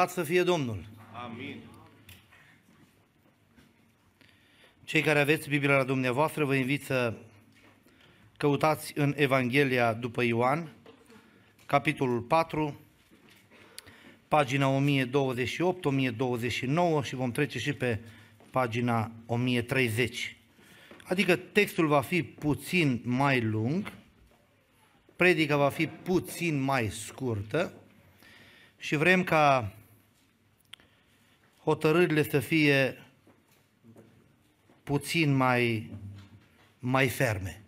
Lăudat să fie Domnul! Amin. Cei care aveți Biblia la dumneavoastră, vă invit să căutați în Evanghelia după Ioan, capitolul 4, pagina 1028, 1029 și vom trece și pe pagina 1030. Adică textul va fi puțin mai lung, predica va fi puțin mai scurtă și vrem ca hotărârile să fie puțin mai, mai ferme.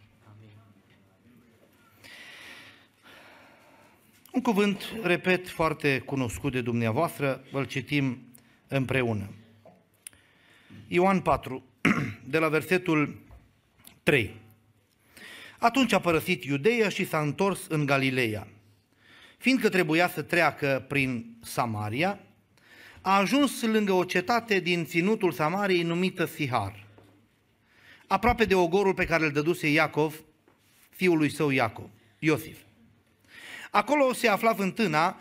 Un cuvânt, repet, foarte cunoscut de dumneavoastră, îl citim împreună. Ioan 4, de la versetul 3. Atunci a părăsit Iudeea și s-a întors în Galileea. Fiindcă trebuia să treacă prin Samaria, a ajuns lângă o cetate din ținutul Samariei numită Sihar, aproape de ogorul pe care îl dăduse Iacov, fiul lui său Iacov, Iosif. Acolo se afla fântâna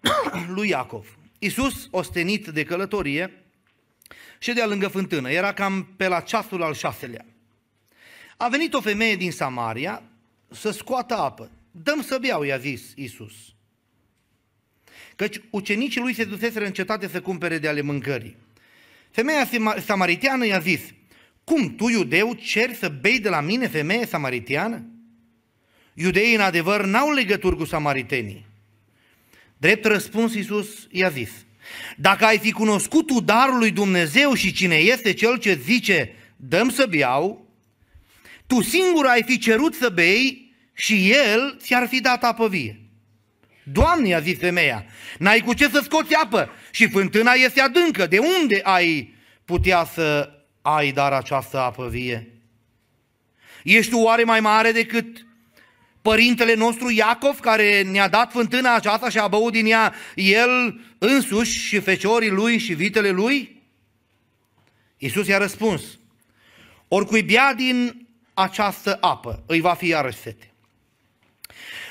lui Iacov. Iisus, ostenit de călătorie, ședea lângă fântână. Era cam pe la ceasul al șaselea. A venit o femeie din Samaria să scoată apă. Dăm să beau, i-a zis Iisus. Căci ucenicii lui se duseseră în cetate să cumpere de ale mâncării. Femeia samariteană i-a zis, cum, tu iudeu ceri să bei de la mine, femeie samariteană? Iudeii în adevăr n-au legături cu samaritenii. Drept răspuns Iisus i-a zis, dacă ai fi cunoscut tu darul lui Dumnezeu și cine este cel ce zice, dăm să beau, tu singur ai fi cerut să bei și el ți-ar fi dat apă vie. Doamne, a zis femeia, n-ai cu ce să scoți apă și fântâna este adâncă. De unde ai putea să ai dar această apă vie? Ești tu oare mai mare decât părintele nostru Iacov, care ne-a dat fântâna aceasta și a băut din ea el însuși și feciorii lui și vitele lui? Iisus i-a răspuns, oricui bea din această apă, îi va fi iarăși sete.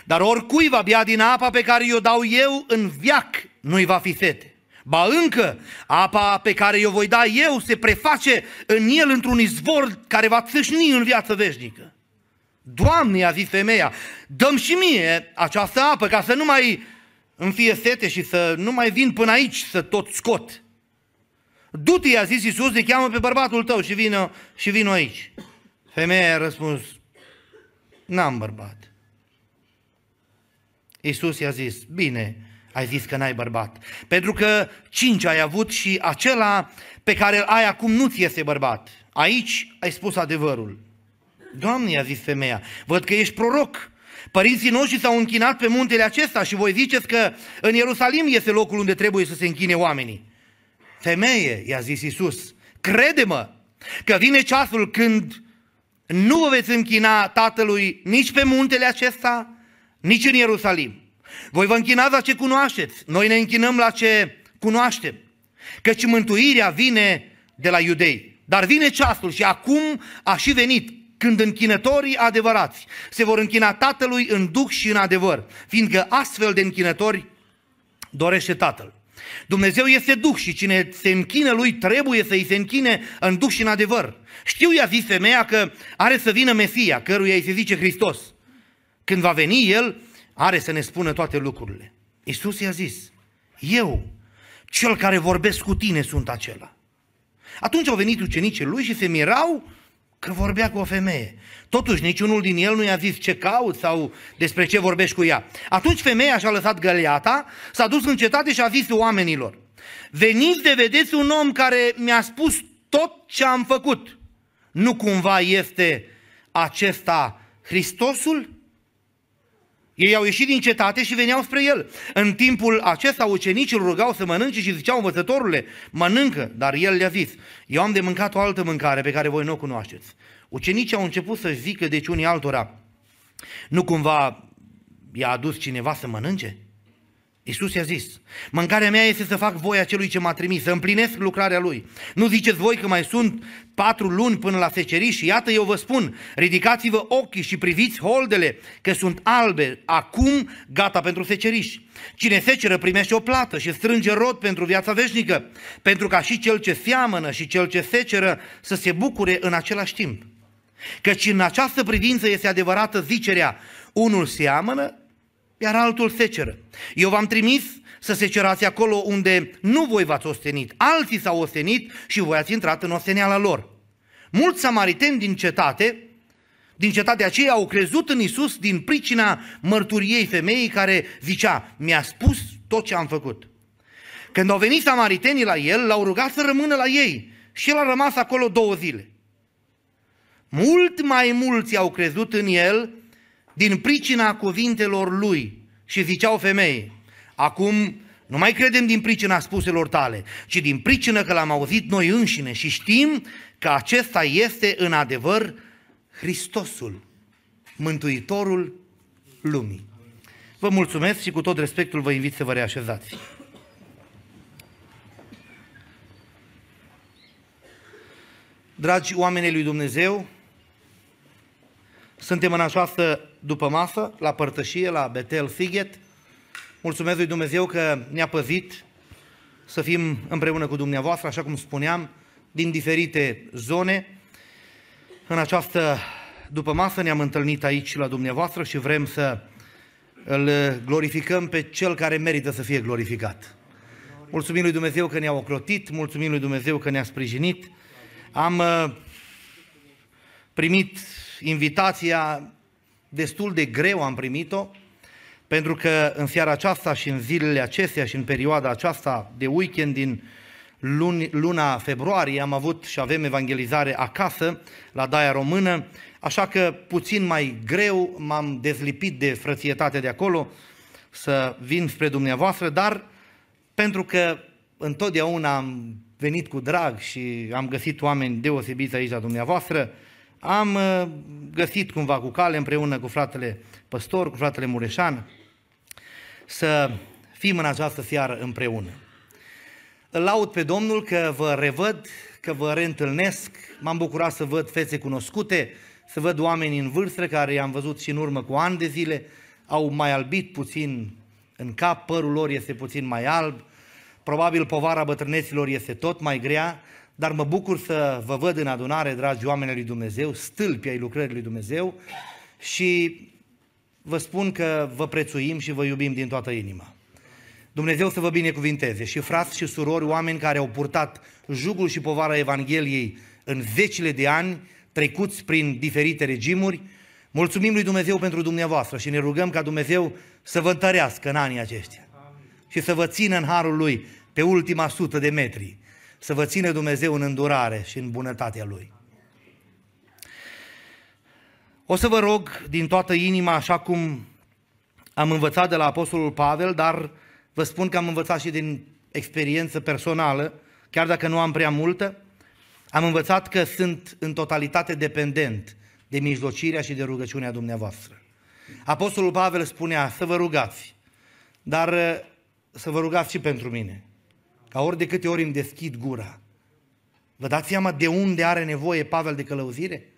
Dar oricui va bea din apa pe care o dau eu în viac, nu-i va fi sete. Ba încă, apa pe care o voi da eu se preface în el într-un izvor care va țâșni în viață veșnică. Doamne, a zis femeia, dăm și mie această apă ca să nu mai îmi fie sete și să nu mai vin până aici să tot scot. Du-te, i-a zis Iisus, de cheamă pe bărbatul tău și vină, și vină aici. Femeia a răspuns, n-am bărbat. Iisus i-a zis, bine, ai zis că n-ai bărbat. Pentru că cinci ai avut și acela pe care îl ai acum nu ți este bărbat. Aici ai spus adevărul. Doamne, i-a zis femeia, văd că ești proroc. Părinții noștri s-au închinat pe muntele acesta și voi ziceți că în Ierusalim este locul unde trebuie să se închine oamenii. Femeie, i-a zis Iisus, crede-mă că vine ceasul când nu vă veți închina Tatălui nici pe muntele acesta, nici în Ierusalim. Voi vă închinați la ce cunoașteți, noi ne închinăm la ce cunoaștem. Căci mântuirea vine de la iudei. Dar vine ceasul și acum a și venit când închinătorii adevărați se vor închina Tatălui în duc și în adevăr, fiindcă astfel de închinători dorește Tatăl. Dumnezeu este Duh și cine se închină Lui trebuie să îi se închine în Duh și în adevăr. Știu, i-a zis femeia, că are să vină Mesia, căruia îi se zice Hristos. Când va veni El, are să ne spună toate lucrurile. Iisus i-a zis, eu, cel care vorbesc cu tine, sunt acela. Atunci au venit ucenicii lui și se mirau că vorbea cu o femeie. Totuși, niciunul din el nu i-a zis ce caut sau despre ce vorbești cu ea. Atunci femeia și-a lăsat găleata, s-a dus în cetate și a zis oamenilor, veniți de vedeți un om care mi-a spus tot ce am făcut. Nu cumva este acesta Hristosul? Ei au ieșit din cetate și veneau spre el. În timpul acesta ucenicii îl rugau să mănânce și ziceau învățătorule, mănâncă, dar el le-a zis, eu am de mâncat o altă mâncare pe care voi nu o cunoașteți. Ucenicii au început să zică deci unii altora, nu cumva i-a adus cineva să mănânce? Iisus i-a zis, mâncarea mea este să fac voia celui ce m-a trimis, să împlinesc lucrarea lui. Nu ziceți voi că mai sunt patru luni până la seceriș și iată eu vă spun, ridicați-vă ochii și priviți holdele, că sunt albe, acum gata pentru seceriș. Cine seceră primește o plată și strânge rod pentru viața veșnică, pentru ca și cel ce seamănă și cel ce seceră să se bucure în același timp. Căci în această privință este adevărată zicerea, unul seamănă iar altul seceră. Eu v-am trimis să secerați acolo unde nu voi v-ați ostenit, alții s-au ostenit și voi ați intrat în osteneala lor. Mulți samariteni din cetate, din cetatea aceea au crezut în Isus din pricina mărturiei femeii care zicea, mi-a spus tot ce am făcut. Când au venit samaritenii la el, l-au rugat să rămână la ei și el a rămas acolo două zile. Mult mai mulți au crezut în el din pricina cuvintelor lui și ziceau femei, acum nu mai credem din pricina spuselor tale, ci din pricină că l-am auzit noi înșine și știm că acesta este în adevăr Hristosul, Mântuitorul lumii. Vă mulțumesc și cu tot respectul vă invit să vă reașezați. Dragi oameni lui Dumnezeu, suntem în această după masă, la părtășie, la Betel Figet. Mulțumesc lui Dumnezeu că ne-a păzit să fim împreună cu dumneavoastră, așa cum spuneam, din diferite zone. În această după masă ne-am întâlnit aici la dumneavoastră și vrem să îl glorificăm pe cel care merită să fie glorificat. Mulțumim lui Dumnezeu că ne-a ocrotit, mulțumim lui Dumnezeu că ne-a sprijinit. Am uh, primit invitația destul de greu am primit-o, pentru că în seara aceasta și în zilele acestea și în perioada aceasta de weekend din luni, luna februarie am avut și avem evangelizare acasă la Daia Română, așa că puțin mai greu m-am dezlipit de frățietate de acolo să vin spre dumneavoastră, dar pentru că întotdeauna am venit cu drag și am găsit oameni deosebiți aici la dumneavoastră, am uh, găsit cumva cu cale împreună cu fratele păstor, cu fratele Mureșan, să fim în această seară împreună. Îl laud pe Domnul că vă revăd, că vă reîntâlnesc, m-am bucurat să văd fețe cunoscute, să văd oameni în vârstă care i-am văzut și în urmă cu ani de zile, au mai albit puțin în cap, părul lor este puțin mai alb, probabil povara bătrâneților este tot mai grea, dar mă bucur să vă văd în adunare, dragi oameni lui Dumnezeu, stâlpi ai lucrării lui Dumnezeu și vă spun că vă prețuim și vă iubim din toată inima. Dumnezeu să vă binecuvinteze și frați și surori, oameni care au purtat jugul și povara Evangheliei în zecile de ani, trecuți prin diferite regimuri, mulțumim lui Dumnezeu pentru dumneavoastră și ne rugăm ca Dumnezeu să vă întărească în anii aceștia și să vă țină în harul lui pe ultima sută de metri să vă ține Dumnezeu în îndurare și în bunătatea Lui. O să vă rog din toată inima, așa cum am învățat de la Apostolul Pavel, dar vă spun că am învățat și din experiență personală, chiar dacă nu am prea multă, am învățat că sunt în totalitate dependent de mijlocirea și de rugăciunea dumneavoastră. Apostolul Pavel spunea să vă rugați, dar să vă rugați și pentru mine ca ori de câte ori îmi deschid gura. Vă dați seama de unde are nevoie Pavel de călăuzire?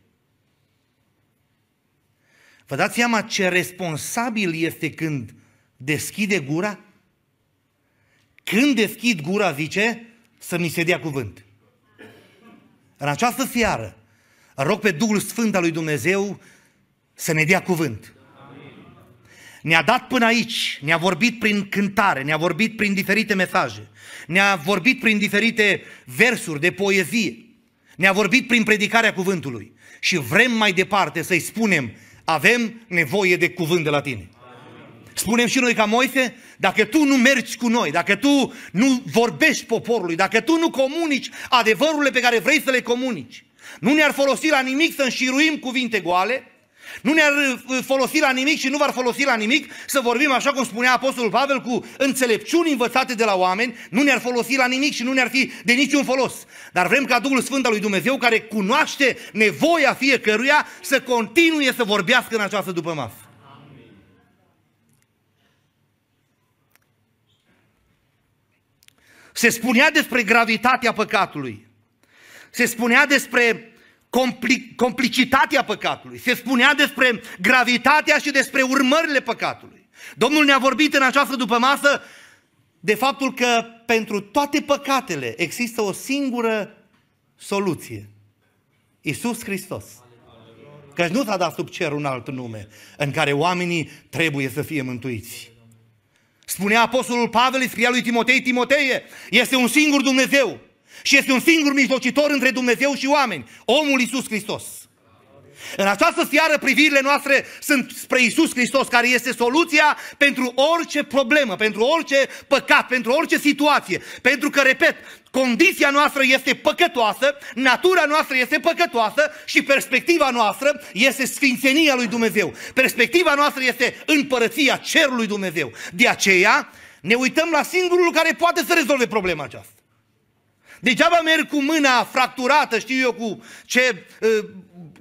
Vă dați seama ce responsabil este când deschide gura? Când deschid gura, zice, să mi se dea cuvânt. În această seară, rog pe Duhul Sfânt al lui Dumnezeu să ne dea cuvânt. Ne-a dat până aici, ne-a vorbit prin cântare, ne-a vorbit prin diferite mesaje, ne-a vorbit prin diferite versuri de poezie, ne-a vorbit prin predicarea cuvântului și vrem mai departe să-i spunem, avem nevoie de cuvânt de la tine. Spunem și noi ca Moise, dacă tu nu mergi cu noi, dacă tu nu vorbești poporului, dacă tu nu comunici adevărurile pe care vrei să le comunici, nu ne-ar folosi la nimic să înșiruim cuvinte goale, nu ne-ar uh, folosi la nimic și nu v-ar folosi la nimic să vorbim așa cum spunea Apostolul Pavel cu înțelepciuni învățate de la oameni, nu ne-ar folosi la nimic și nu ne-ar fi de niciun folos. Dar vrem ca Duhul Sfânt al lui Dumnezeu, care cunoaște nevoia fiecăruia, să continue să vorbească în această după masă. Se spunea despre gravitatea păcatului. Se spunea despre compli- complicitatea păcatului. Se spunea despre gravitatea și despre urmările păcatului. Domnul ne-a vorbit în această după masă de faptul că pentru toate păcatele există o singură soluție. Iisus Hristos. Căci nu s-a dat sub cer un alt nume în care oamenii trebuie să fie mântuiți. Spunea Apostolul Pavel, scria lui Timotei, Timoteie, este un singur Dumnezeu și este un singur mijlocitor între Dumnezeu și oameni, omul Iisus Hristos. În această seară privirile noastre sunt spre Isus Hristos, care este soluția pentru orice problemă, pentru orice păcat, pentru orice situație. Pentru că, repet, condiția noastră este păcătoasă, natura noastră este păcătoasă și perspectiva noastră este sfințenia lui Dumnezeu. Perspectiva noastră este împărăția cerului Dumnezeu. De aceea ne uităm la singurul care poate să rezolve problema aceasta. Degeaba merg cu mâna fracturată, știu eu cu ce uh,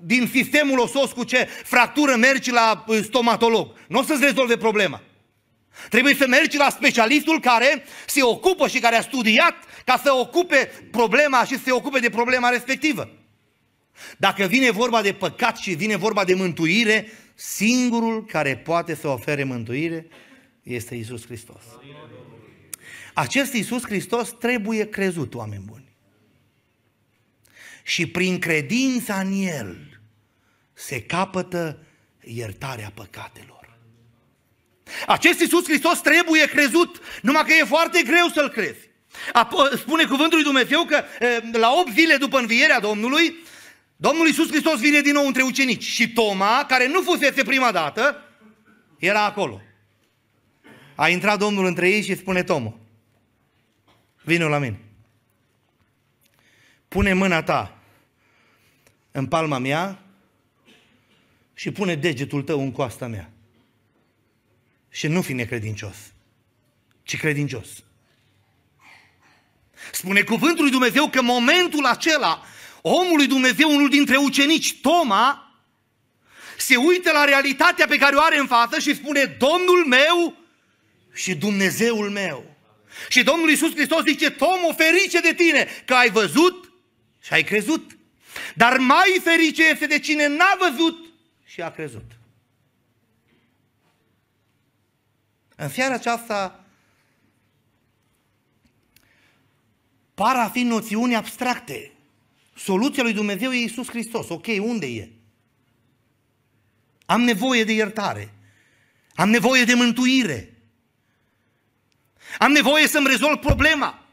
din sistemul osos cu ce fractură mergi la uh, stomatolog. Nu o să-ți rezolve problema. Trebuie să mergi la specialistul care se ocupă și care a studiat ca să ocupe problema și să se ocupe de problema respectivă. Dacă vine vorba de păcat și vine vorba de mântuire, singurul care poate să ofere mântuire este Isus Hristos. Acest Isus Hristos trebuie crezut, oameni buni. Și prin credința în El, se capătă iertarea păcatelor. Acest Iisus Hristos trebuie crezut, numai că e foarte greu să-L crezi. Spune cuvântul lui Dumnezeu că la 8 zile după învierea Domnului, Domnul Iisus Hristos vine din nou între ucenici și Toma, care nu fusese prima dată, era acolo. A intrat Domnul între ei și spune Toma, vină la mine. Pune mâna ta în palma mea și pune degetul tău în coasta mea. Și nu fi necredincios, ci credincios. Spune cuvântul lui Dumnezeu că momentul acela, omul lui Dumnezeu, unul dintre ucenici, Toma, se uită la realitatea pe care o are în față și spune, Domnul meu și Dumnezeul meu. Și Domnul Iisus Hristos zice, Tom, o ferice de tine că ai văzut și ai crezut. Dar mai ferice este de cine n-a văzut și a crezut. În seara aceasta par a fi noțiuni abstracte. Soluția lui Dumnezeu e Iisus Hristos. Ok, unde e? Am nevoie de iertare. Am nevoie de mântuire. Am nevoie să-mi rezolv problema.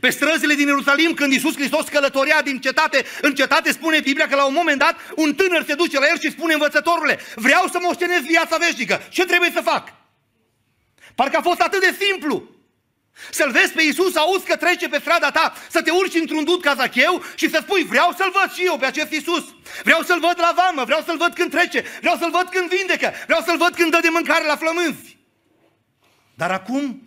Pe străzile din Ierusalim, când Iisus Hristos călătorea din cetate în cetate, spune Biblia că la un moment dat un tânăr se duce la el și spune învățătorule, vreau să moștenesc viața veșnică. Ce trebuie să fac? Parcă a fost atât de simplu. Să-L vezi pe Iisus, auzi că trece pe strada ta, să te urci într-un dud ca zacheu și să spui, vreau să-L văd și eu pe acest Iisus. Vreau să-L văd la vamă, vreau să-L văd când trece, vreau să-L văd când vindecă, vreau să-L văd când dă de mâncare la flămânzi. Dar acum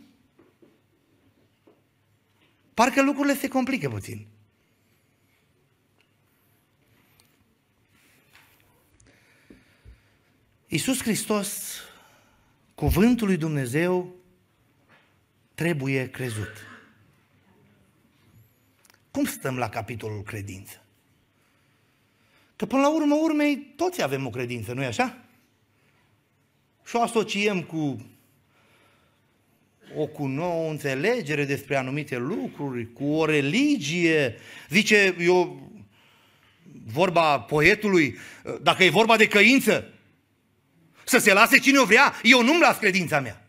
Parcă lucrurile se complică puțin. Iisus Hristos, cuvântul lui Dumnezeu, trebuie crezut. Cum stăm la capitolul credință? Că până la urmă urmei toți avem o credință, nu-i așa? Și o asociem cu o cu o înțelegere despre anumite lucruri, cu o religie. Zice, eu, vorba poetului, dacă e vorba de căință, să se lase cine o vrea, eu nu-mi las credința mea.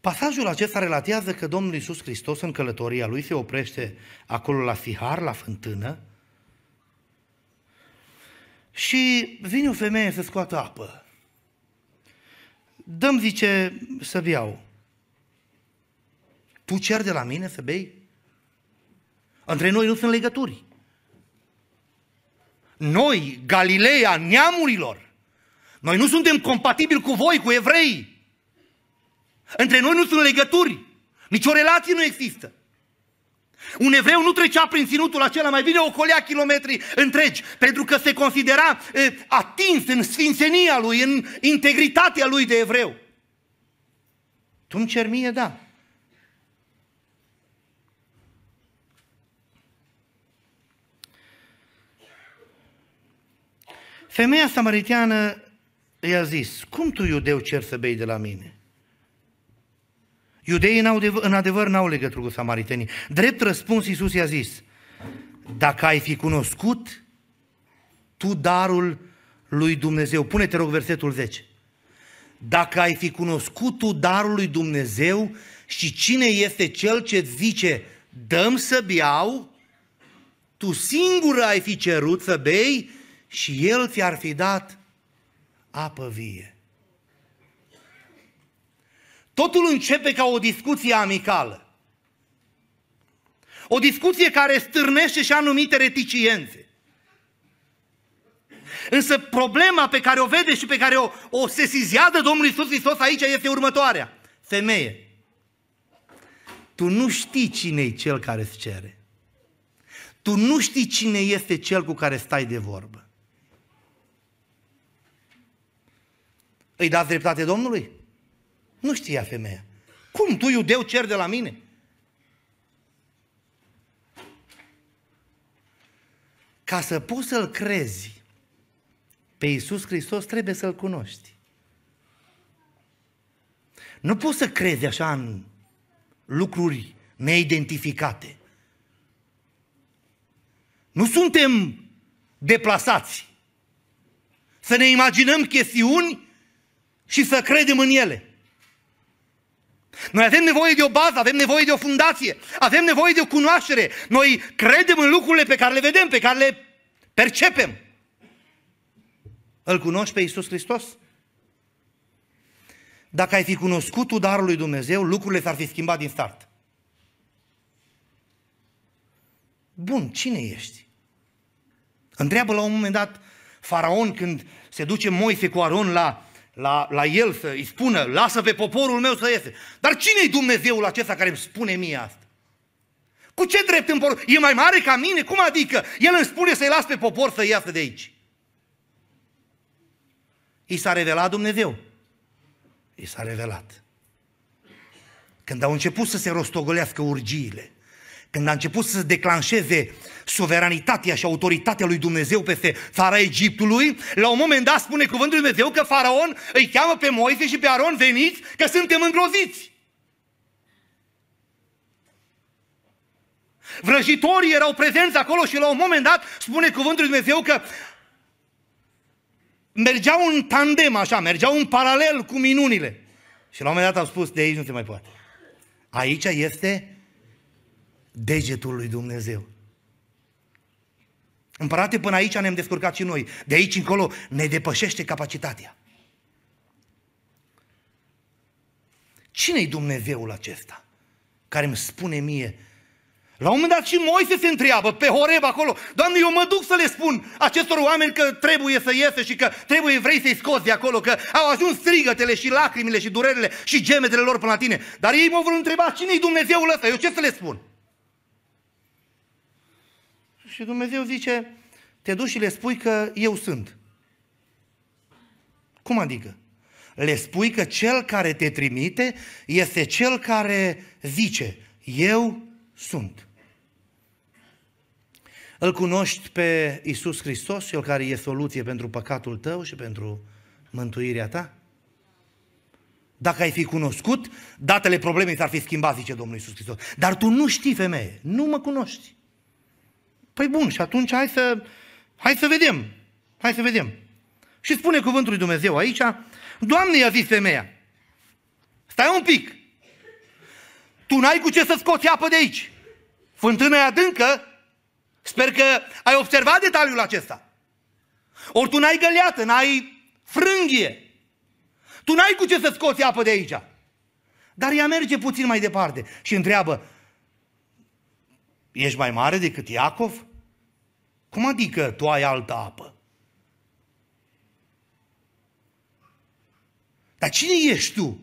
Pasajul acesta relatează că Domnul Iisus Hristos în călătoria lui se oprește acolo la Sihar, la fântână, și vine o femeie să scoată apă. Dăm, zice, să beau. Tu cer de la mine să bei? Între noi nu sunt legături. Noi, Galileea, neamurilor, noi nu suntem compatibili cu voi, cu evrei. Între noi nu sunt legături. Nici o relație nu există. Un evreu nu trecea prin ținutul acela, mai bine ocolea kilometri întregi, pentru că se considera e, atins în sfințenia lui, în integritatea lui de evreu. Tu îmi cer mie, da. Femeia samariteană i-a zis, cum tu, iudeu, cer să bei de la mine? Iudeii în adevăr, în adevăr n-au legătură cu samaritenii. Drept răspuns, Iisus i-a zis, dacă ai fi cunoscut tu darul lui Dumnezeu, pune-te rog versetul 10, dacă ai fi cunoscut tu darul lui Dumnezeu și cine este cel ce zice, dăm să beau, tu singur ai fi cerut să bei și el ți-ar fi dat apă vie. Totul începe ca o discuție amicală. O discuție care stârnește și anumite reticiențe. Însă problema pe care o vede și pe care o, o sesizează Domnul Iisus Hristos aici este următoarea. Femeie, tu nu știi cine e cel care îți cere. Tu nu știi cine este cel cu care stai de vorbă. Îi dați dreptate Domnului? Nu știa femeia. Cum tu, iudeu, cer de la mine? Ca să poți să-L crezi pe Iisus Hristos, trebuie să-L cunoști. Nu poți să crezi așa în lucruri neidentificate. Nu suntem deplasați. Să ne imaginăm chestiuni și să credem în ele. Noi avem nevoie de o bază, avem nevoie de o fundație, avem nevoie de o cunoaștere. Noi credem în lucrurile pe care le vedem, pe care le percepem. Îl cunoști pe Iisus Hristos? Dacă ai fi cunoscut tu darul lui Dumnezeu, lucrurile s-ar fi schimbat din start. Bun, cine ești? Întreabă la un moment dat faraon când se duce Moise cu Aron la la, la el să îi spună, lasă pe poporul meu să iese. Dar cine e Dumnezeul acesta care îmi spune mie asta? Cu ce drept îmi E mai mare ca mine? Cum adică? El îmi spune să-i las pe popor să iasă de aici. I s-a revelat Dumnezeu. I s-a revelat. Când au început să se rostogolească urgiile, când a început să se declanșeze suveranitatea și autoritatea lui Dumnezeu peste țara Egiptului, la un moment dat spune cuvântul lui Dumnezeu că faraon îi cheamă pe Moise și pe Aron, veniți că suntem îngroziți. Vrăjitorii erau prezenți acolo și la un moment dat spune cuvântul lui Dumnezeu că mergeau în tandem așa, mergeau în paralel cu minunile. Și la un moment dat au spus, de aici nu se mai poate. Aici este degetul lui Dumnezeu. Împărate, până aici ne-am descurcat și noi. De aici încolo ne depășește capacitatea. Cine-i Dumnezeul acesta care îmi spune mie? La un moment dat și Moise se întreabă pe Horeb acolo, Doamne, eu mă duc să le spun acestor oameni că trebuie să iese și că trebuie vrei să-i scoți de acolo, că au ajuns strigătele și lacrimile și durerile și gemetele lor până la tine. Dar ei mă vor întreba, cine-i Dumnezeul ăsta? Eu ce să le spun? Și Dumnezeu zice, te duci și le spui că eu sunt. Cum adică? Le spui că cel care te trimite este cel care zice, eu sunt. Îl cunoști pe Isus Hristos, cel care e soluție pentru păcatul tău și pentru mântuirea ta? Dacă ai fi cunoscut, datele problemei s-ar fi schimbat, zice Domnul Isus Hristos. Dar tu nu știi, femeie, nu mă cunoști. Păi bun, și atunci hai să, hai să vedem. Hai să vedem. Și spune cuvântul lui Dumnezeu aici, Doamne, i-a zis femeia, stai un pic, tu n-ai cu ce să scoți apă de aici. Fântâna e adâncă, sper că ai observat detaliul acesta. Ori tu n-ai găleată, n-ai frânghie. Tu n-ai cu ce să scoți apă de aici. Dar ea merge puțin mai departe și întreabă, ești mai mare decât Iacov? Cum adică tu ai altă apă? Dar cine ești tu?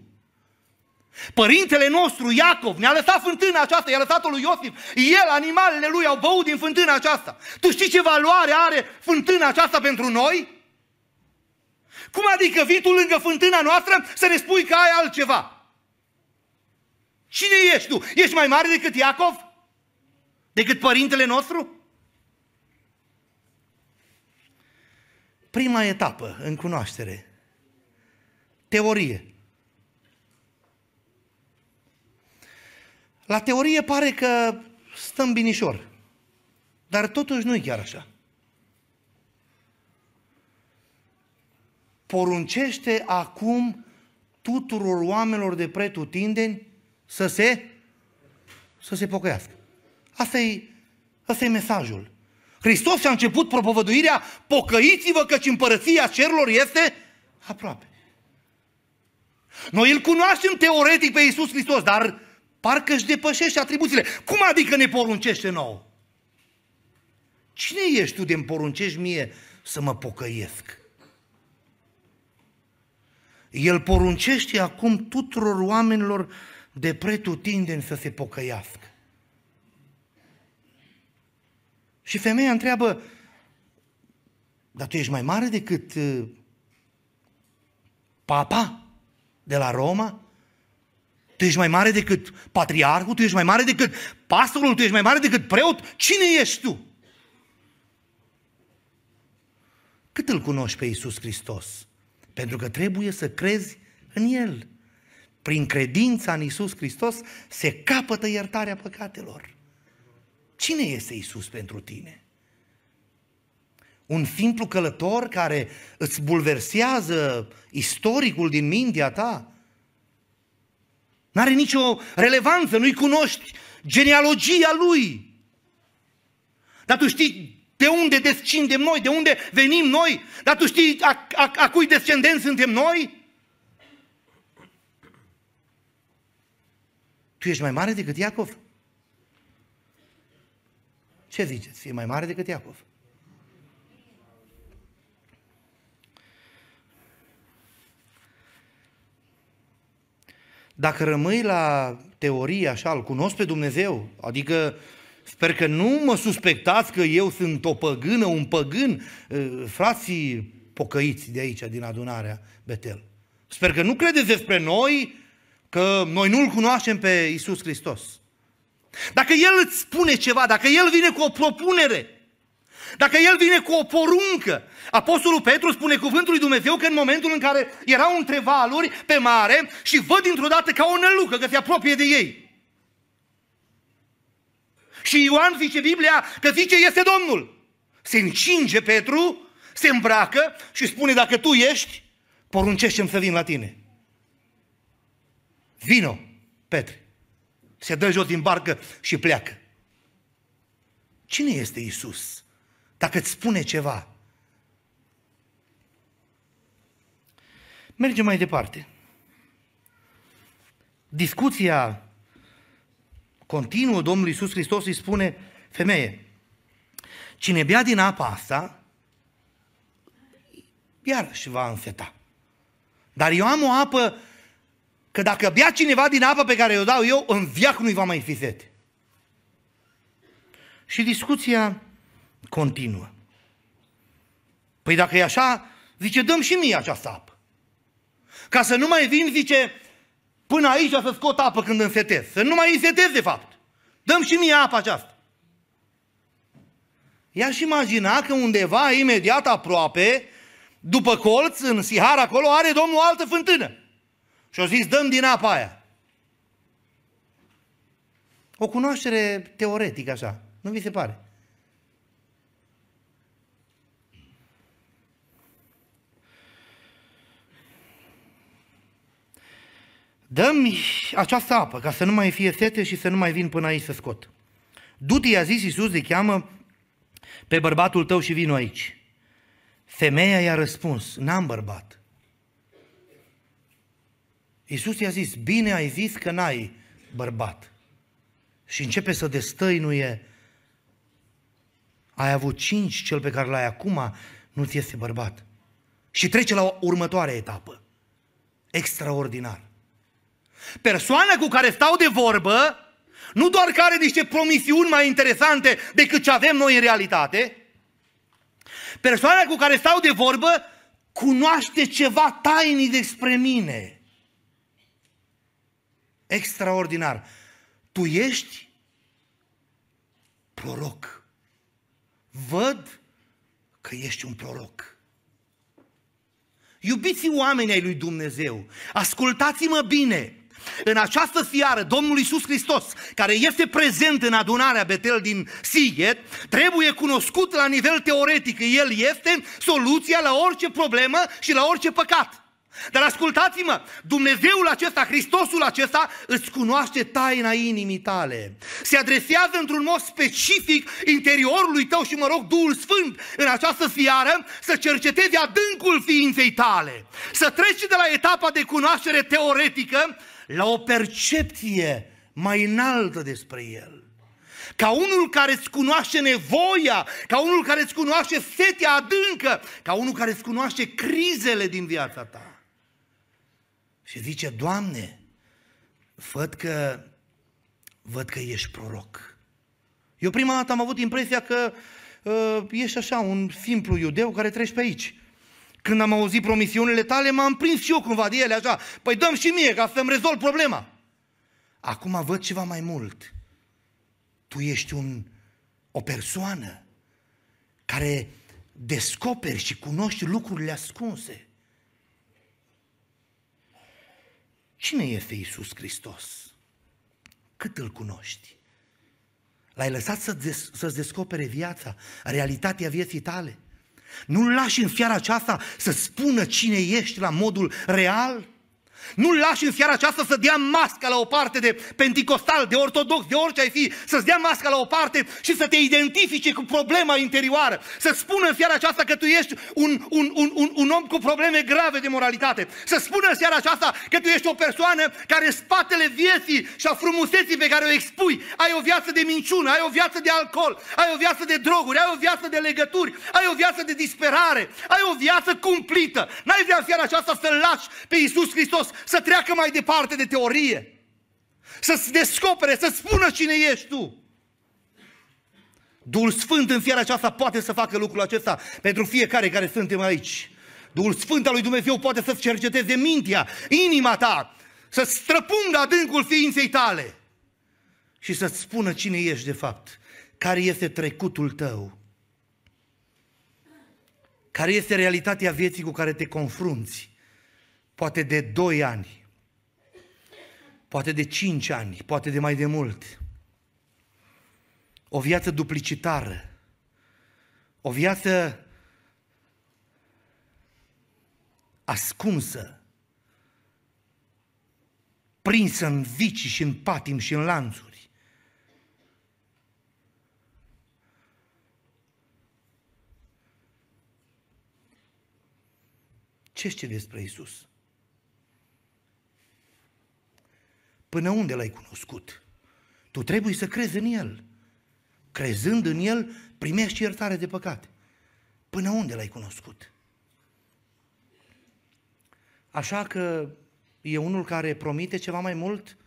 Părintele nostru, Iacov, ne-a lăsat fântâna aceasta, i-a lăsat-o lui Iosif. El, animalele lui au băut din fântâna aceasta. Tu știi ce valoare are fântâna aceasta pentru noi? Cum adică vii tu lângă fântâna noastră să ne spui că ai altceva? Cine ești tu? Ești mai mare decât Iacov? Decât părintele nostru? Prima etapă în cunoaștere. Teorie. La teorie pare că stăm binișor, dar totuși nu e chiar așa. Poruncește acum tuturor oamenilor de pretutindeni să se, să se pocăiască. Asta e, asta e mesajul. Hristos și-a început propovăduirea, pocăiți-vă căci împărăția cerurilor este aproape. Noi îl cunoaștem teoretic pe Iisus Hristos, dar parcă își depășește atribuțiile. Cum adică ne poruncește nou? Cine ești tu de îmi poruncești mie să mă pocăiesc? El poruncește acum tuturor oamenilor de pretutindeni să se pocăiască. Și femeia întreabă, dar tu ești mai mare decât uh, papa de la Roma? Tu ești mai mare decât patriarhul? Tu ești mai mare decât pastorul? Tu ești mai mare decât preot? Cine ești tu? Cât îl cunoști pe Iisus Hristos? Pentru că trebuie să crezi în El. Prin credința în Iisus Hristos se capătă iertarea păcatelor. Cine este Isus pentru tine? Un simplu călător care îți bulversează istoricul din mintea ta? N-are nicio relevanță, nu-i cunoști genealogia lui. Dar tu știi de unde descindem noi, de unde venim noi, dar tu știi a, a, a cui descendenți suntem noi? Tu ești mai mare decât Iacov? Ce ziceți? E mai mare decât Iacov? Dacă rămâi la teorie așa, îl cunosc pe Dumnezeu, adică sper că nu mă suspectați că eu sunt o păgână, un păgân, frații pocăiți de aici, din adunarea Betel. Sper că nu credeți despre noi că noi nu-L cunoaștem pe Isus Hristos. Dacă El îți spune ceva, dacă El vine cu o propunere, dacă El vine cu o poruncă, Apostolul Petru spune cuvântul lui Dumnezeu că în momentul în care erau între valuri pe mare și văd dintr-o dată ca o nălucă că se apropie de ei. Și Ioan zice Biblia că zice este Domnul. Se încinge Petru, se îmbracă și spune dacă tu ești, poruncește-mi să vin la tine. Vino, Petru. Se dă jos din barcă și pleacă. Cine este Isus? Dacă îți spune ceva. Mergem mai departe. Discuția continuă Domnul Iisus Hristos îi spune, femeie, cine bea din apa asta, iarăși va înseta. Dar eu am o apă că dacă bea cineva din apa pe care o dau eu, în viac nu-i va mai fi sete. Și discuția continuă. Păi dacă e așa, zice, dăm și mie această apă. Ca să nu mai vin, zice, până aici să scot apă când însetez. Să nu mai însetez, de fapt. Dăm și mie apa aceasta. I-aș imagina că undeva, imediat aproape, după colț, în Sihar, acolo, are Domnul o altă fântână. Și au zis, dăm din apa aia. O cunoaștere teoretică așa, nu vi se pare? dă această apă ca să nu mai fie sete și să nu mai vin până aici să scot. Du-te, i-a zis Iisus, de cheamă pe bărbatul tău și vin aici. Femeia i-a răspuns, n-am bărbat. Iisus i-a zis, bine ai zis că n-ai bărbat. Și începe să destăinuie, ai avut cinci, cel pe care l-ai acum nu ți este bărbat. Și trece la următoarea etapă. Extraordinar. Persoana cu care stau de vorbă, nu doar că are niște promisiuni mai interesante decât ce avem noi în realitate, persoana cu care stau de vorbă cunoaște ceva tainic despre mine. Extraordinar. Tu ești proroc. Văd că ești un proroc. Iubiți oamenii ai lui Dumnezeu, ascultați-mă bine. În această fiară, Domnul Iisus Hristos, care este prezent în adunarea Betel din Sighet, trebuie cunoscut la nivel teoretic. El este soluția la orice problemă și la orice păcat. Dar ascultați-mă, Dumnezeul acesta, Hristosul acesta îți cunoaște taina inimii tale. Se adresează într-un mod specific interiorului tău și mă rog Duhul Sfânt în această fiară să cerceteze adâncul ființei tale. Să treci de la etapa de cunoaștere teoretică la o percepție mai înaltă despre El. Ca unul care îți cunoaște nevoia, ca unul care îți cunoaște setea adâncă, ca unul care îți cunoaște crizele din viața ta. Și zice, Doamne, văd că, văd că ești proroc. Eu prima dată am avut impresia că uh, ești așa, un simplu iudeu care treci pe aici. Când am auzit promisiunile tale, m-am prins și eu cumva de ele așa. Păi dăm și mie ca să-mi rezolv problema. Acum văd ceva mai mult. Tu ești un, o persoană care descoperi și cunoști lucrurile ascunse. Cine este Isus Hristos? Cât îl cunoști? L-ai lăsat să des- să-ți descopere viața, realitatea vieții tale? Nu-l lași în fiara aceasta să spună cine ești la modul real? Nu-l lași în seara aceasta să dea masca la o parte de penticostal, de ortodox, de orice ai fi, să-ți dea masca la o parte și să te identifice cu problema interioară. Să spună în seara aceasta că tu ești un, un, un, un, un om cu probleme grave de moralitate. Să spună în seara aceasta că tu ești o persoană care în spatele vieții și a frumuseții pe care o expui, ai o viață de minciună, ai o viață de alcool, ai o viață de droguri, ai o viață de legături, ai o viață de disperare, ai o viață cumplită. N-ai vrea în seara aceasta să-L lași pe Iisus Hristos să treacă mai departe de teorie, să-ți descopere, să spună cine ești tu. Duhul Sfânt în fiera aceasta poate să facă lucrul acesta pentru fiecare care suntem aici. Duhul Sfânt al lui Dumnezeu poate să-ți cerceteze mintea, inima ta, să-ți străpungă adâncul ființei tale și să-ți spună cine ești de fapt, care este trecutul tău, care este realitatea vieții cu care te confrunți, poate de 2 ani, poate de 5 ani, poate de mai de mult. O viață duplicitară, o viață ascunsă, prinsă în vicii și în patim și în lanțuri. Ce știi despre Isus? Până unde l-ai cunoscut? Tu trebuie să crezi în El. Crezând în El, primești iertare de păcate. Până unde l-ai cunoscut? Așa că e unul care promite ceva mai mult?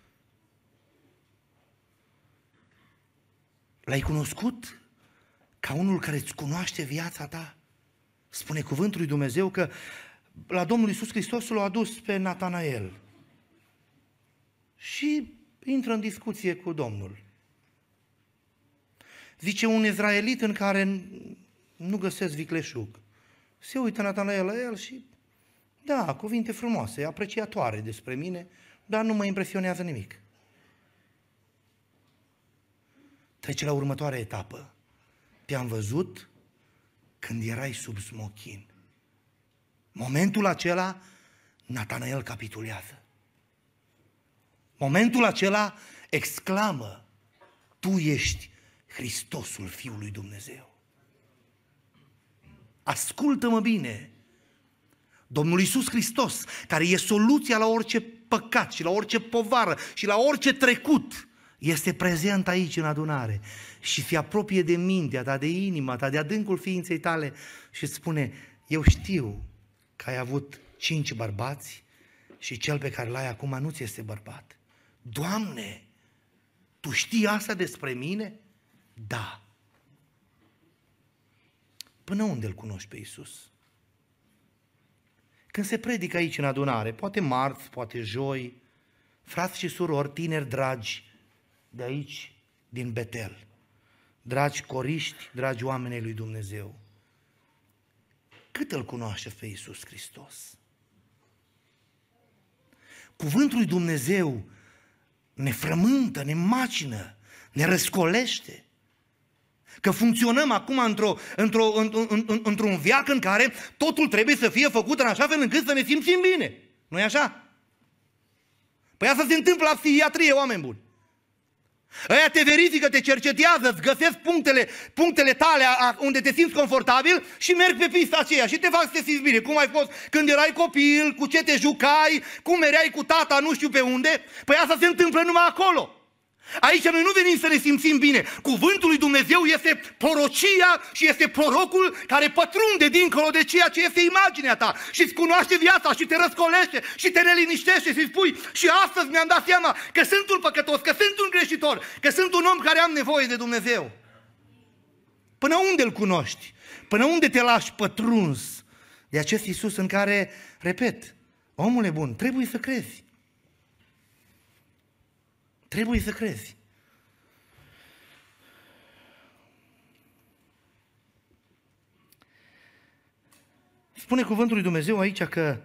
L-ai cunoscut ca unul care îți cunoaște viața ta? Spune cuvântul lui Dumnezeu că la Domnul Iisus Hristos l-a adus pe Natanael și intră în discuție cu Domnul. Zice un izraelit în care nu găsesc vicleșug. Se uită Natanael la el și, da, cuvinte frumoase, apreciatoare despre mine, dar nu mă impresionează nimic. Trece la următoarea etapă. Te-am văzut când erai sub smochin. Momentul acela, Natanael capitulează. Momentul acela exclamă, Tu ești Hristosul Fiului Dumnezeu. Ascultă-mă bine! Domnul Iisus Hristos, care e soluția la orice păcat și la orice povară și la orice trecut, este prezent aici în adunare și se apropie de mintea ta, de inima ta, de adâncul ființei tale și îți spune, eu știu că ai avut cinci bărbați, și cel pe care l-ai acum nu ți este bărbat. Doamne, tu știi asta despre mine? Da. Până unde îl cunoști pe Isus? Când se predică aici în adunare, poate marți, poate joi, frați și surori, tineri dragi, de aici, din Betel, dragi coriști, dragi oameni lui Dumnezeu, cât îl cunoaște pe Iisus Hristos? Cuvântul lui Dumnezeu ne frământă, ne macină, ne răscolește. Că funcționăm acum într-o, într-o, într-un viac în care totul trebuie să fie făcut în așa fel încât să ne simțim bine. Nu-i așa? Păi asta se întâmplă la psihiatrie, oameni buni. Ăia te verifică, te cercetează, îți găsesc punctele, punctele tale unde te simți confortabil și merg pe pista aceea și te fac să te simți bine. Cum ai fost când erai copil, cu ce te jucai, cum mereai cu tata, nu știu pe unde. Păi asta se întâmplă numai acolo. Aici noi nu venim să ne simțim bine. Cuvântul lui Dumnezeu este porocia și este prorocul care pătrunde dincolo de ceea ce este imaginea ta și îți cunoaște viața și te răscolește și te neliniștește și spui și astăzi mi-am dat seama că sunt un păcătos, că sunt un greșitor, că sunt un om care am nevoie de Dumnezeu. Până unde îl cunoști? Până unde te lași pătruns de acest Iisus în care, repet, omule bun, trebuie să crezi. Trebuie să crezi. Spune cuvântul lui Dumnezeu aici că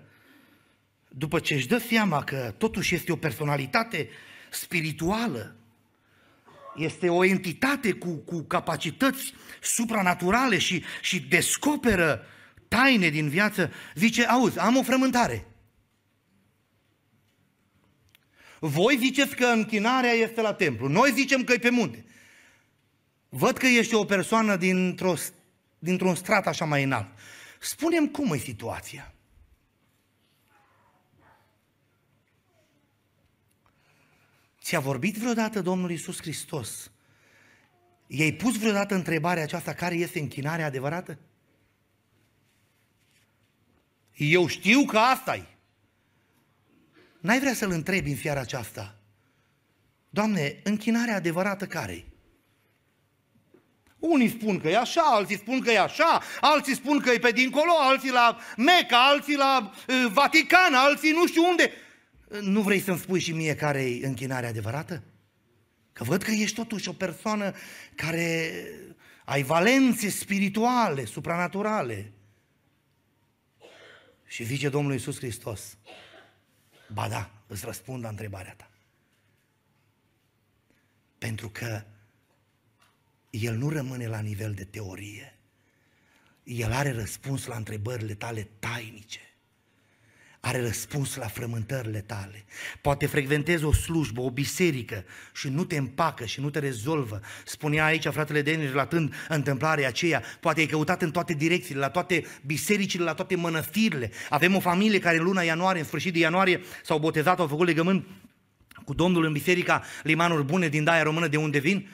după ce își dă seama că totuși este o personalitate spirituală, este o entitate cu, cu capacități supranaturale și, și descoperă taine din viață, zice, auzi, am o frământare. Voi ziceți că închinarea este la templu, noi zicem că e pe munte. Văd că ești o persoană dintr-o, dintr-un strat așa mai înalt. Spunem cum e situația. Ți-a vorbit vreodată Domnul Isus Hristos? I-ai pus vreodată întrebarea aceasta, care este închinarea adevărată? Eu știu că asta e. N-ai vrea să-L întrebi în fiara aceasta, Doamne, închinarea adevărată care Unii spun că e așa, alții spun că e așa, alții spun că e pe dincolo, alții la Meca, alții la uh, Vatican, alții nu știu unde. Nu vrei să-mi spui și mie care e închinarea adevărată? Că văd că ești totuși o persoană care ai valențe spirituale, supranaturale. Și zice Domnul Iisus Hristos, Ba da, îți răspund la întrebarea ta. Pentru că el nu rămâne la nivel de teorie. El are răspuns la întrebările tale tainice are răspuns la frământările tale. Poate frecventezi o slujbă, o biserică și nu te împacă și nu te rezolvă. Spunea aici fratele Denis, relatând întâmplarea aceea, poate ai căutat în toate direcțiile, la toate bisericile, la toate mănăstirile. Avem o familie care în luna ianuarie, în sfârșit de ianuarie, s-au botezat, au făcut legământ cu Domnul în biserica Limanuri Bune din Daia Română de unde vin.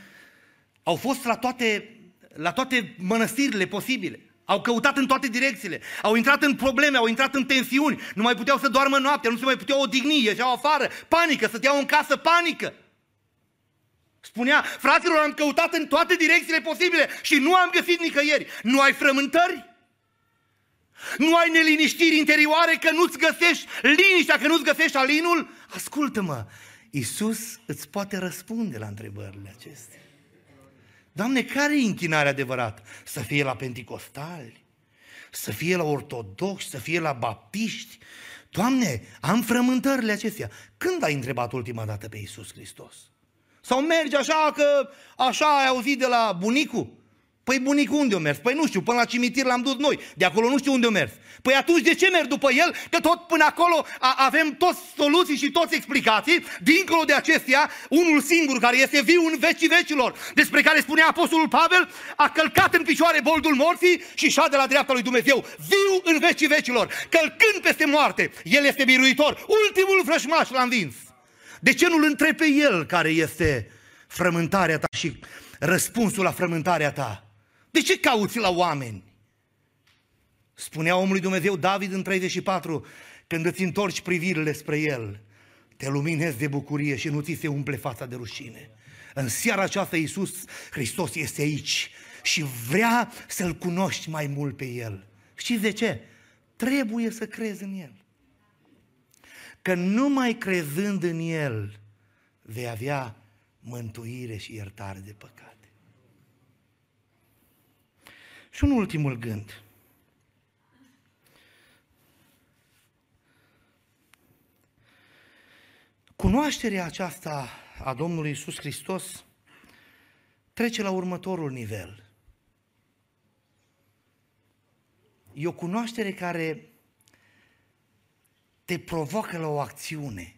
Au fost la toate, la toate mănăstirile posibile. Au căutat în toate direcțiile, au intrat în probleme, au intrat în tensiuni, nu mai puteau să doarmă noaptea, nu se mai puteau odihni, ieșeau afară, panică, stăteau în casă, panică. Spunea, fraților, am căutat în toate direcțiile posibile și nu am găsit nicăieri. Nu ai frământări? Nu ai neliniștiri interioare că nu-ți găsești liniștea, că nu-ți găsești alinul? Ascultă-mă, Iisus îți poate răspunde la întrebările acestea. Doamne, care e închinarea adevărată? Să fie la penticostali, să fie la ortodoxi, să fie la baptiști. Doamne, am frământările acestea. Când ai întrebat ultima dată pe Iisus Hristos? Sau mergi așa că așa ai auzit de la bunicul? Păi bunicul unde o mers? Păi nu știu, până la cimitir l-am dus noi. De acolo nu știu unde o mers. Păi atunci de ce merg după el? Că tot până acolo a, avem toți soluții și toți explicații. Dincolo de acestea, unul singur care este viu în vecii vecilor, despre care spunea Apostolul Pavel, a călcat în picioare boldul morții și șade la dreapta lui Dumnezeu. Viu în vecii vecilor, călcând peste moarte. El este biruitor. Ultimul vrășmaș l-a învins. De ce nu-l întrebi pe el care este frământarea ta și răspunsul la frământarea ta? De ce cauți la oameni? Spunea omului Dumnezeu David în 34 când îți întorci privirile spre El, te luminezi de bucurie și nu ți se umple fața de rușine. În seara aceasta Iisus Hristos este aici și vrea să-L cunoști mai mult pe El. Știți de ce? Trebuie să crezi în El. Că numai crezând în El vei avea mântuire și iertare de păcate. Și un ultimul gând. Cunoașterea aceasta a Domnului Isus Hristos trece la următorul nivel. E o cunoaștere care te provoacă la o acțiune.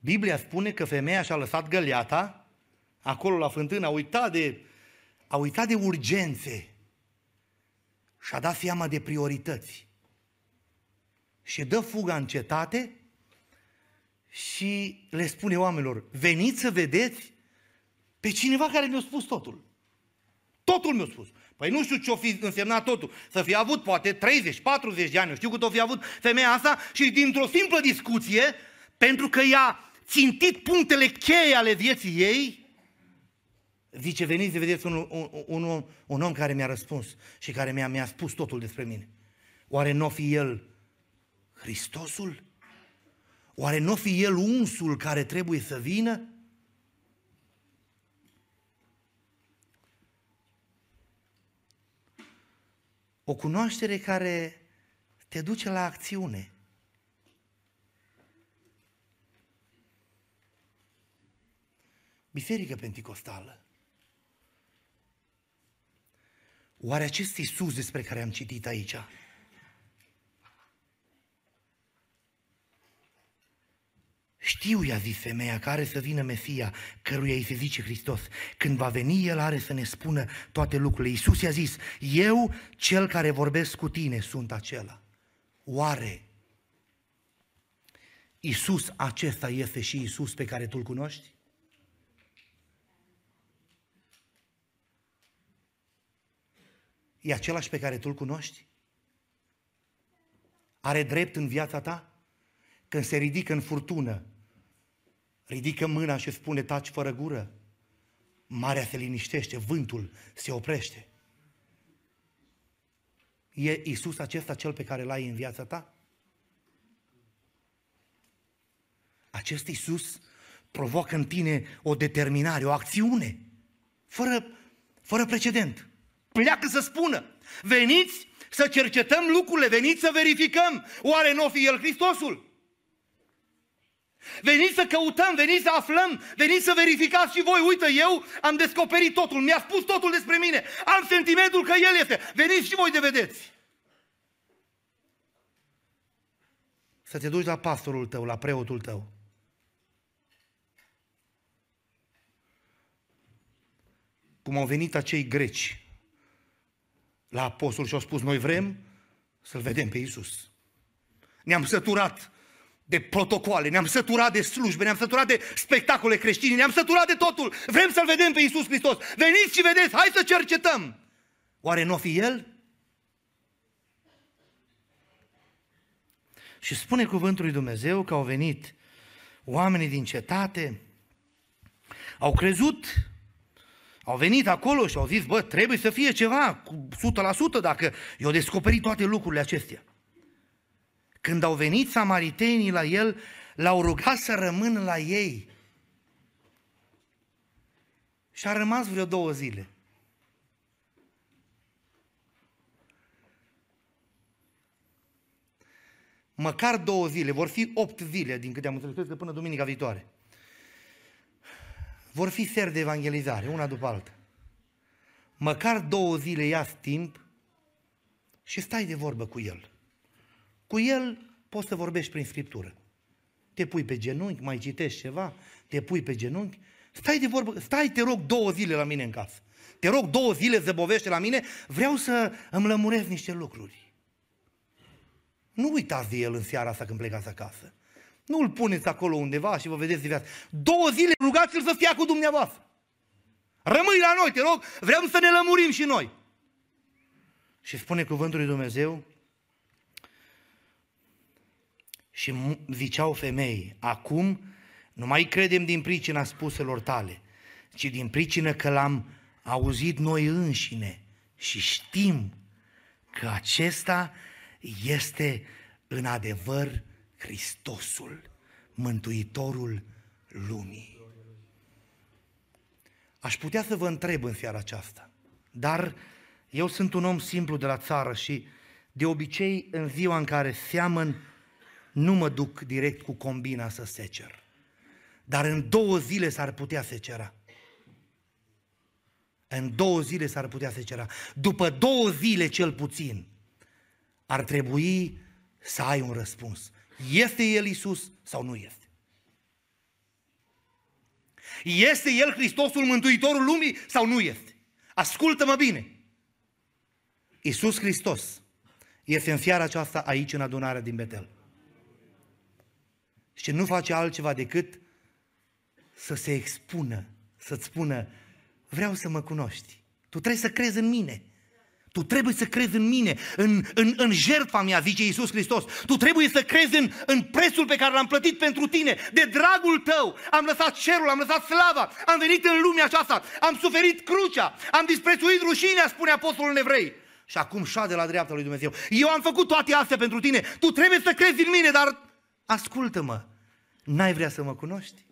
Biblia spune că femeia și-a lăsat găleata acolo la fântână, a uitat de, a uitat de urgențe și a dat seama de priorități. Și dă fuga în cetate și le spune oamenilor, veniți să vedeți pe cineva care mi-a spus totul. Totul mi-a spus. Păi nu știu ce-o fi însemnat totul. Să fi avut poate 30-40 de ani, știu cât o fi avut femeia asta și dintr-o simplă discuție, pentru că i-a țintit punctele cheie ale vieții ei, zice, veniți să vedeți un, un, un, un om care mi-a răspuns și care mi-a, mi-a spus totul despre mine. Oare nu fi el Hristosul? Oare nu fi el unsul care trebuie să vină? O cunoaștere care te duce la acțiune. Biserică Pentecostală. Oare acest Iisus despre care am citit aici, Știu, i-a zis femeia, că are să vină Mesia, căruia îi se zice Hristos. Când va veni, El are să ne spună toate lucrurile. Iisus i-a zis, eu, cel care vorbesc cu tine, sunt acela. Oare Iisus acesta este și Iisus pe care tu-L cunoști? E același pe care tu-L cunoști? Are drept în viața ta? Când se ridică în furtună, ridică mâna și spune taci fără gură. Marea se liniștește, vântul se oprește. E Isus acesta cel pe care l-ai în viața ta? Acest Isus provoacă în tine o determinare, o acțiune, fără, fără precedent. Pleacă să spună, veniți să cercetăm lucrurile, veniți să verificăm, oare nu o fi El Hristosul? Veniți să căutăm, veniți să aflăm, veniți să verificați și voi. Uite, eu am descoperit totul, mi-a spus totul despre mine. Am sentimentul că El este. Veniți și voi de vedeți. Să te duci la pastorul tău, la preotul tău. Cum au venit acei greci la apostol și au spus, noi vrem să-L vedem pe Iisus. Ne-am săturat de protocoale, ne-am săturat de slujbe, ne-am săturat de spectacole creștine, ne-am săturat de totul. Vrem să-L vedem pe Iisus Hristos. Veniți și vedeți, hai să cercetăm. Oare nu o fi El? Și spune cuvântul lui Dumnezeu că au venit oamenii din cetate, au crezut, au venit acolo și au zis, bă, trebuie să fie ceva, cu 100% dacă i-au descoperit toate lucrurile acestea. Când au venit samaritenii la el, l-au rugat să rămână la ei. Și a rămas vreo două zile. Măcar două zile, vor fi opt zile, din câte am înțeles, de până duminica viitoare. Vor fi seri de evangelizare, una după alta. Măcar două zile ia timp și stai de vorbă cu el. Cu el poți să vorbești prin Scriptură. Te pui pe genunchi, mai citești ceva, te pui pe genunchi, stai de vorbă, stai, te rog, două zile la mine în casă. Te rog, două zile zăbovește la mine, vreau să îmi lămuresc niște lucruri. Nu uitați de el în seara asta când plecați acasă. Nu îl puneți acolo undeva și vă vedeți de viață. Două zile rugați-l să stea cu dumneavoastră. Rămâi la noi, te rog, vreau să ne lămurim și noi. Și spune cuvântul lui Dumnezeu Și ziceau femei, acum nu mai credem din pricina spuselor tale, ci din pricină că l-am auzit noi înșine și știm că acesta este în adevăr Hristosul, Mântuitorul lumii. Aș putea să vă întreb în seara aceasta, dar eu sunt un om simplu de la țară și de obicei în ziua în care seamăn nu mă duc direct cu combina să secer. Dar în două zile s-ar putea secera. În două zile s-ar putea secera. După două zile cel puțin ar trebui să ai un răspuns. Este El Isus sau nu este? Este El Hristosul Mântuitorul lumii sau nu este? Ascultă-mă bine! Isus Hristos este în fiara aceasta aici în adunarea din Betel. Și nu face altceva decât să se expună, să-ți spună, vreau să mă cunoști. Tu trebuie să crezi în mine. Tu trebuie să crezi în mine, în, în, în jertfa mea, zice Iisus Hristos. Tu trebuie să crezi în, în prețul pe care l-am plătit pentru tine. De dragul tău am lăsat cerul, am lăsat slava, am venit în lumea aceasta, am suferit crucea, am disprețuit rușinea, spune Apostolul Evrei. Și acum șade la dreapta lui Dumnezeu. Eu am făcut toate astea pentru tine. Tu trebuie să crezi în mine, dar ascultă-mă. N-ai vrea să mă cunoști?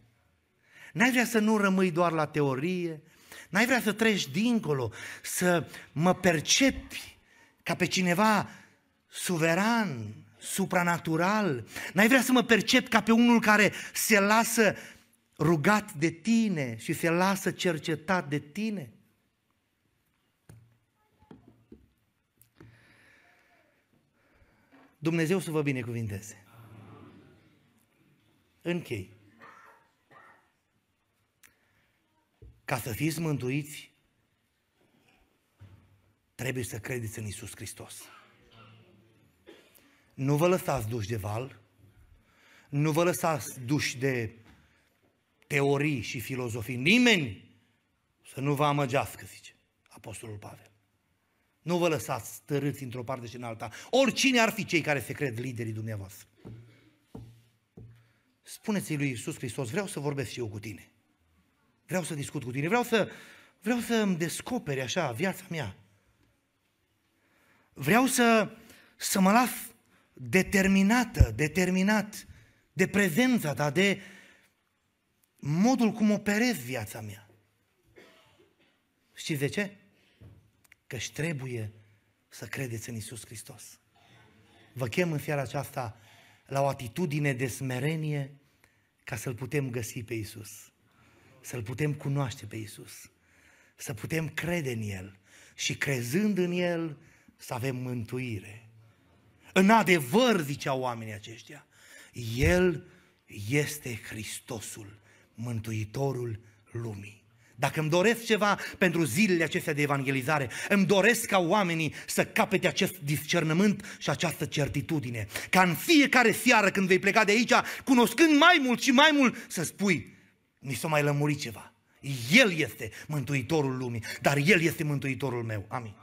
N-ai vrea să nu rămâi doar la teorie? N-ai vrea să treci dincolo, să mă percepi ca pe cineva suveran, supranatural? N-ai vrea să mă percep ca pe unul care se lasă rugat de tine și se lasă cercetat de tine? Dumnezeu să vă binecuvinteze. Închei. Ca să fiți mântuiți, trebuie să credeți în Isus Hristos. Nu vă lăsați duși de val, nu vă lăsați duși de teorii și filozofii. Nimeni să nu vă amăgească, zice Apostolul Pavel. Nu vă lăsați stărâți într-o parte și în alta. Oricine ar fi cei care se cred liderii dumneavoastră. Spuneți-i lui Iisus Hristos, vreau să vorbesc și eu cu tine. Vreau să discut cu tine, vreau să, vreau să îmi descoperi așa viața mea. Vreau să, să mă las determinată, determinat de prezența ta, de modul cum operez viața mea. Știți de ce? Că trebuie să credeți în Isus Hristos. Vă chem în seara aceasta la o atitudine de smerenie ca să-L putem găsi pe Isus să-L putem cunoaște pe Isus, să putem crede în El și crezând în El să avem mântuire. În adevăr, ziceau oamenii aceștia, El este Hristosul, Mântuitorul lumii. Dacă îmi doresc ceva pentru zilele acestea de evangelizare, îmi doresc ca oamenii să capete acest discernământ și această certitudine. Ca în fiecare seară când vei pleca de aici, cunoscând mai mult și mai mult, să spui, mi s-a mai lămurit ceva. El este Mântuitorul lumii, dar El este Mântuitorul meu. Amin.